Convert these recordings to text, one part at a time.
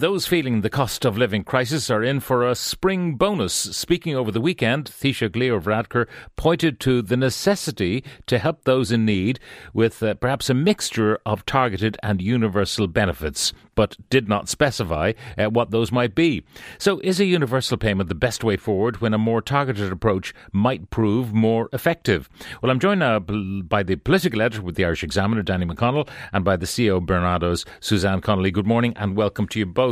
Those feeling the cost of living crisis are in for a spring bonus. Speaking over the weekend, Taoiseach Leo Varadkar pointed to the necessity to help those in need with uh, perhaps a mixture of targeted and universal benefits, but did not specify uh, what those might be. So, is a universal payment the best way forward when a more targeted approach might prove more effective? Well, I'm joined now by the political editor with the Irish Examiner, Danny McConnell, and by the CEO of Barnardo's, Suzanne Connolly. Good morning and welcome to you both.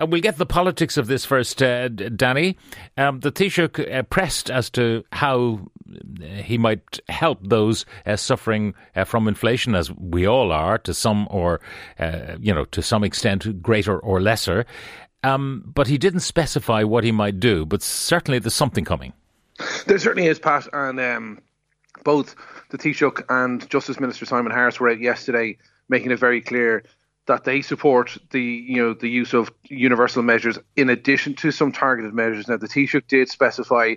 Uh, we'll get the politics of this first, uh, Danny. Um, the Taoiseach uh, pressed as to how uh, he might help those uh, suffering uh, from inflation, as we all are, to some or you know to some extent, greater or lesser. Um, but he didn't specify what he might do. But certainly, there's something coming. There certainly is, Pat, and um, both the Taoiseach and Justice Minister Simon Harris were out yesterday making it very clear that they support the you know the use of universal measures in addition to some targeted measures. Now the Taoiseach did specify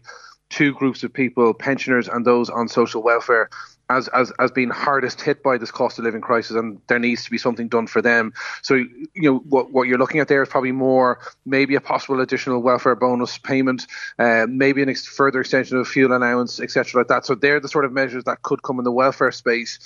two groups of people, pensioners and those on social welfare, as, as, as being hardest hit by this cost of living crisis, and there needs to be something done for them. So, you know, what, what you're looking at there is probably more maybe a possible additional welfare bonus payment, uh, maybe a ex- further extension of fuel allowance, etc., like that. So, they're the sort of measures that could come in the welfare space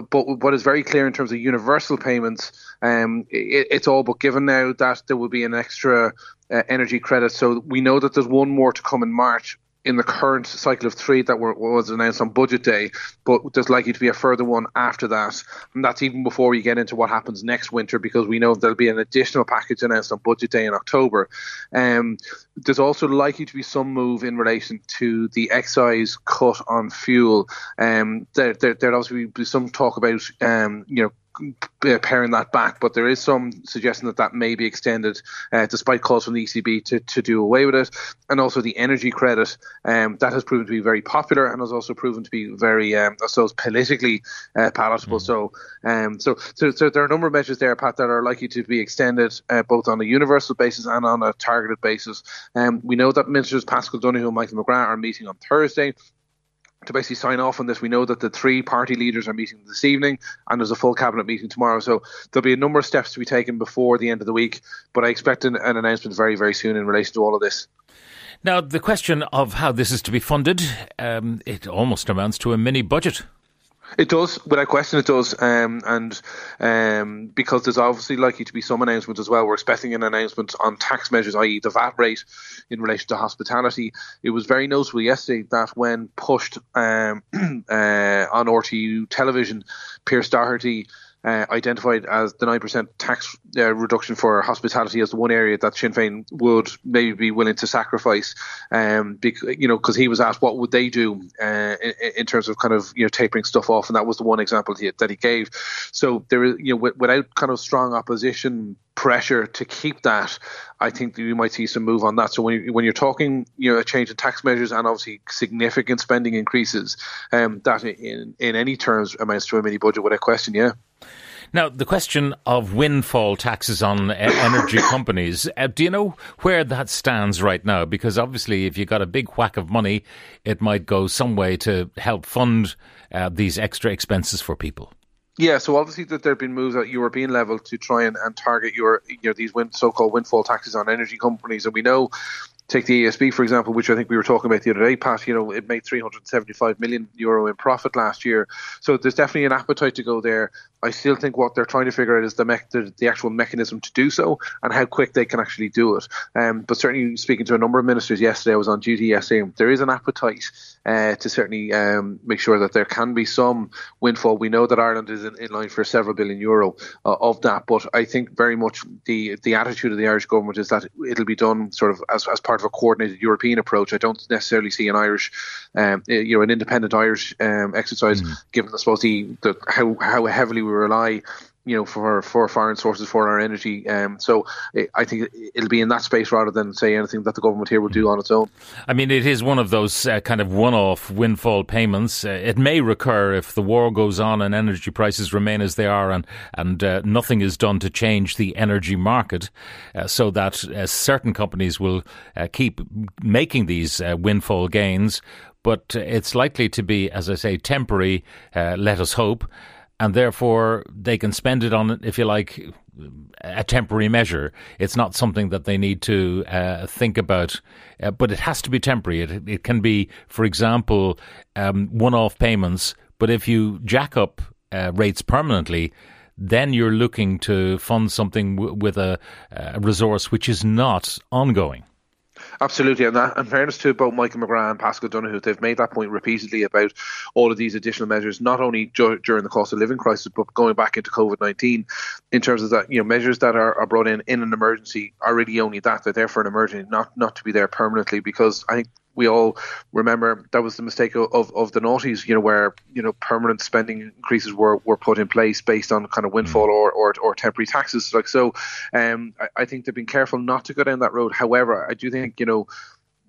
but what is very clear in terms of universal payments, um, it, it's all but given now that there will be an extra uh, energy credit. So we know that there's one more to come in March, in the current cycle of three that were, was announced on budget day, but there's likely to be a further one after that. And that's even before we get into what happens next winter, because we know there'll be an additional package announced on budget day in October. Um, there's also likely to be some move in relation to the excise cut on fuel. Um, there, there, there'll also be some talk about, um, you know, paring that back, but there is some suggestion that that may be extended, uh, despite calls from the ECB to, to do away with it. And also the energy credit um, that has proven to be very popular and has also proven to be very, um, I suppose, politically uh, palatable. Mm. So, um, so, so, so there are a number of measures there, Pat, that are likely to be extended uh, both on a universal basis and on a targeted basis. Um, we know that Ministers Paschal Donohoe and Michael McGrath are meeting on Thursday to basically sign off on this. We know that the three party leaders are meeting this evening, and there's a full cabinet meeting tomorrow. So there'll be a number of steps to be taken before the end of the week. But I expect an, an announcement very, very soon in relation to all of this. Now, the question of how this is to be funded, um, it almost amounts to a mini budget. It does, without question, it does, um, and um, because there's obviously likely to be some announcement as well. We're expecting an announcement on tax measures, i.e., the VAT rate in relation to hospitality. It was very noticeable yesterday that when pushed um, uh, on RTÉ television, Pearse Doherty uh, identified as the 9% tax uh, reduction for hospitality as the one area that Sinn Féin would maybe be willing to sacrifice. Um, because, you know, because he was asked what would they do uh, in, in, terms of kind of, you know, tapering stuff off. And that was the one example he, that he gave. So there is, you know, w- without kind of strong opposition pressure to keep that, I think that you might see some move on that. So when you, when you're talking, you know, a change in tax measures and obviously significant spending increases, um, that in in any terms amounts to a mini budget without question. Yeah. Now, the question of windfall taxes on energy companies, uh, do you know where that stands right now? Because obviously, if you got a big whack of money, it might go some way to help fund uh, these extra expenses for people. Yeah, so obviously that there have been moves at European level to try and, and target your you know these so-called windfall taxes on energy companies, and we know take the ESB for example, which I think we were talking about the other day, Pat. You know, it made 375 million euro in profit last year, so there's definitely an appetite to go there. I still think what they're trying to figure out is the, me- the, the actual mechanism to do so and how quick they can actually do it. Um, but certainly, speaking to a number of ministers yesterday, I was on duty yesterday. There is an appetite uh, to certainly um, make sure that there can be some windfall. We know that Ireland is in, in line for several billion euro uh, of that, but I think very much the the attitude of the Irish government is that it'll be done sort of as, as part of a coordinated European approach. I don't necessarily see an Irish, um, you know, an independent Irish um, exercise, mm. given I suppose the, the how how heavily we rely you know, for for foreign sources for our energy. Um, so I think it'll be in that space rather than say anything that the government here will do on its own. I mean, it is one of those uh, kind of one-off windfall payments. Uh, it may recur if the war goes on and energy prices remain as they are, and and uh, nothing is done to change the energy market, uh, so that uh, certain companies will uh, keep making these windfall gains but it's likely to be, as I say, temporary. Uh, let us hope, and therefore they can spend it on, if you like, a temporary measure. It's not something that they need to uh, think about, uh, but it has to be temporary. It, it can be, for example, um, one-off payments. But if you jack up uh, rates permanently, then you're looking to fund something w- with a, a resource which is not ongoing. Absolutely, and that, in fairness to both Michael McGrath and Paschal Donohoe, they've made that point repeatedly about all of these additional measures, not only ju- during the cost of living crisis, but going back into COVID nineteen, in terms of that, you know, measures that are, are brought in in an emergency are really only that they're there for an emergency, not not to be there permanently. Because I think we all remember that was the mistake of, of the noughties, you know, where you know permanent spending increases were, were put in place based on kind of windfall mm. or, or, or temporary taxes. Like so, um, I, I think they've been careful not to go down that road. However, I do think you know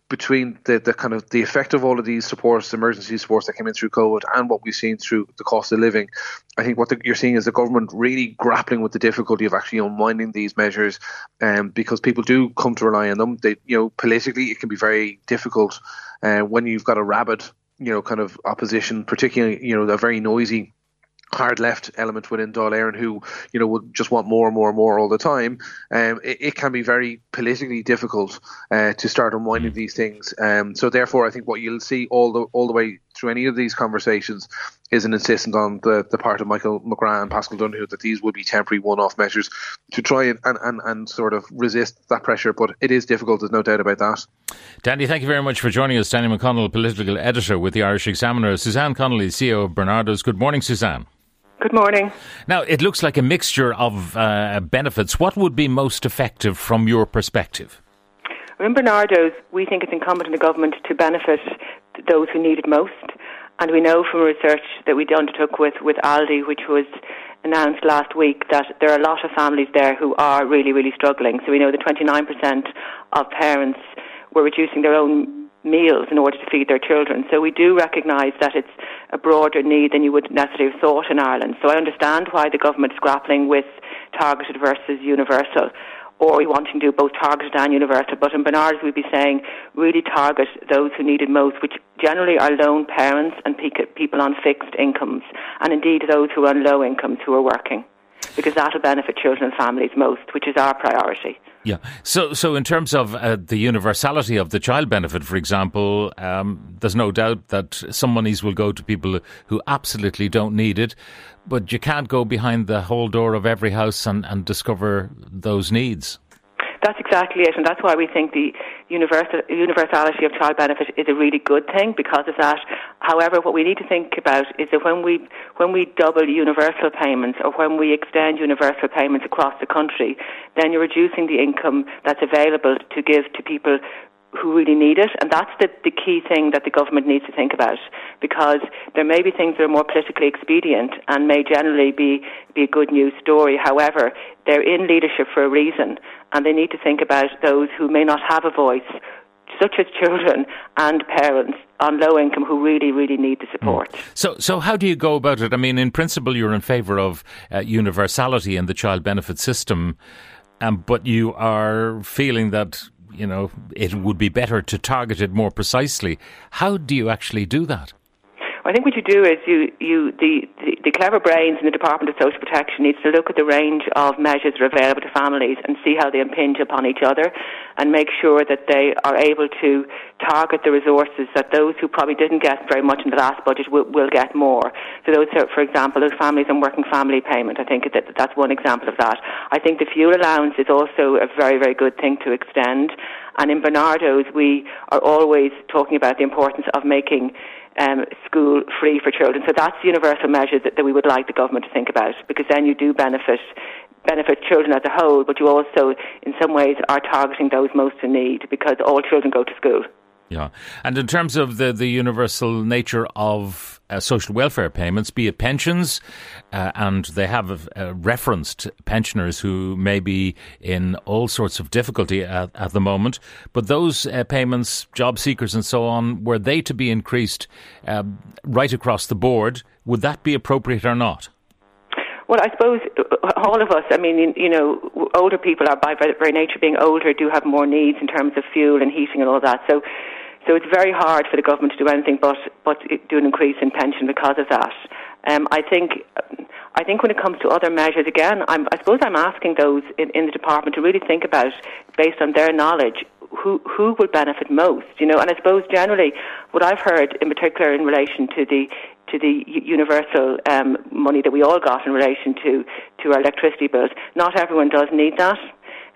between the, the kind of the effect of all of these supports, emergency supports that came in through COVID, and what we've seen through the cost of living, I think what the, you're seeing is the government really grappling with the difficulty of actually unwinding these measures, um, because people do come to rely on them. They, you know, politically it can be very difficult uh, when you've got a rabid, you know, kind of opposition, particularly you know, a very noisy hard left element within Dáil Éireann who, you know, would just want more and more and more all the time, um, it, it can be very politically difficult uh, to start unwinding mm. these things. Um, so therefore, I think what you'll see all the all the way through any of these conversations is an insistence on the, the part of Michael McGrath and Paschal Donohoe that these would be temporary one-off measures to try and, and, and, and sort of resist that pressure. But it is difficult, there's no doubt about that. Danny, thank you very much for joining us. Danny McConnell, political editor with the Irish Examiner. Suzanne Connolly, CEO of Barnardo's. Good morning, Suzanne. Good morning. Now, it looks like a mixture of uh, benefits. What would be most effective from your perspective? In Barnardo's, we think it's incumbent on the government to benefit those who need it most. And we know from research that we undertook with, with Aldi, which was announced last week, that there are a lot of families there who are really, really struggling. So we know that 29% of parents were reducing their own meals in order to feed their children. So we do recognise that it's a broader need than you would necessarily have thought in Ireland. So I understand why the government is grappling with targeted versus universal or we want to do both targeted and universal. But in Barnardo's, we'd be saying really target those who need it most, which generally are lone parents and people on fixed incomes, and indeed those who are on low incomes who are working, because that'll benefit children and families most, which is our priority. Yeah. So, so in terms of uh, the universality of the child benefit, for example, um, there's no doubt that some monies will go to people who absolutely don't need it, but you can't go behind the whole door of every house and, and discover those needs. That's exactly it, and that's why we think the universal, universality of child benefit is a really good thing because of that. However, what we need to think about is that when we when we double universal payments or when we extend universal payments across the country, then you're reducing the income that's available to give to people who really need it. And that's the, the key thing that the government needs to think about because there may be things that are more politically expedient and may generally be, be a good news story. However, they're in leadership for a reason and they need to think about those who may not have a voice such as children and parents on low income who really, really need the support. Mm. So, so how do you go about it? I mean, in principle, you're in favour of uh, universality in the child benefit system, um, but you are feeling that you know, it would be better to target it more precisely. How do you actually do that? I think what you do is you, you the, the, the, clever brains in the Department of Social Protection needs to look at the range of measures that are available to families and see how they impinge upon each other and make sure that they are able to target the resources that those who probably didn't get very much in the last budget will, will get more. So those, for example, those families on working family payment, I think that that's one example of that. I think the fuel allowance is also a very, very good thing to extend. And in Barnardo's, we are always talking about the importance of making um, school free for children. So that's the universal measure that, that we would like the government to think about, because then you do benefit benefit children as a whole, but you also, in some ways, are targeting those most in need, because all children go to school. Yeah. And in terms of the, the universal nature of uh, social welfare payments, be it pensions, uh, and they have uh, referenced pensioners who may be in all sorts of difficulty at, at the moment, but those uh, payments, job seekers and so on, were they to be increased um, right across the board, would that be appropriate or not? Well, I suppose uh, all of us, I mean, you know, older people are by very nature being older do have more needs in terms of fuel and heating and all that. So So it's very hard for the government to do anything but but do an increase in pension because of that. Um, I think I think when it comes to other measures, again, I'm, I suppose I'm asking those in, in the department to really think about, based on their knowledge, who who will benefit most, you know. And I suppose generally, what I've heard in particular in relation to the to the universal um, money that we all got in relation to to our electricity bills, not everyone does need that.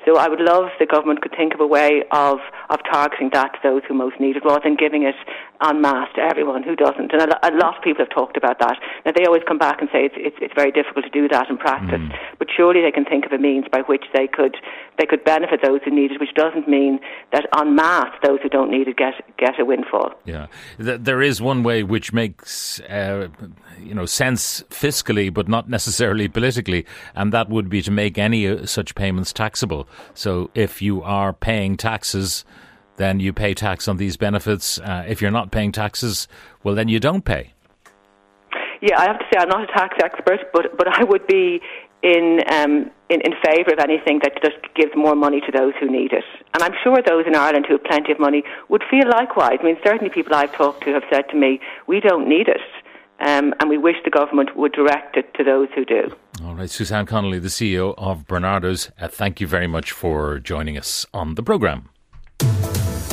So I would love the government could think of a way of, of targeting that to those who most need it rather than giving it en masse to everyone who doesn't. And a, a lot of people have talked about that. Now they always come back and say it's, it's, it's very difficult to do that in practice, mm. but surely they can think of a means by which they could they could benefit those who need it, which doesn't mean that en masse those who don't need it get get a windfall. Yeah, there is one way which makes uh, you know sense fiscally, but not necessarily politically, and that would be to make any uh, such payments taxable. So if you are paying taxes, then you pay tax on these benefits. Uh, if you're not paying taxes, well, then you don't pay. Yeah, I have to say I'm not a tax expert, but but I would be in um, in, in favour of anything that just gives more money to those who need it. And I'm sure those in Ireland who have plenty of money would feel likewise. I mean, certainly people I've talked to have said to me, "We don't need it." Um, and we wish the government would direct it to those who do. All right, Suzanne Connolly, the CEO of Barnardo's, uh, thank you very much for joining us on the programme.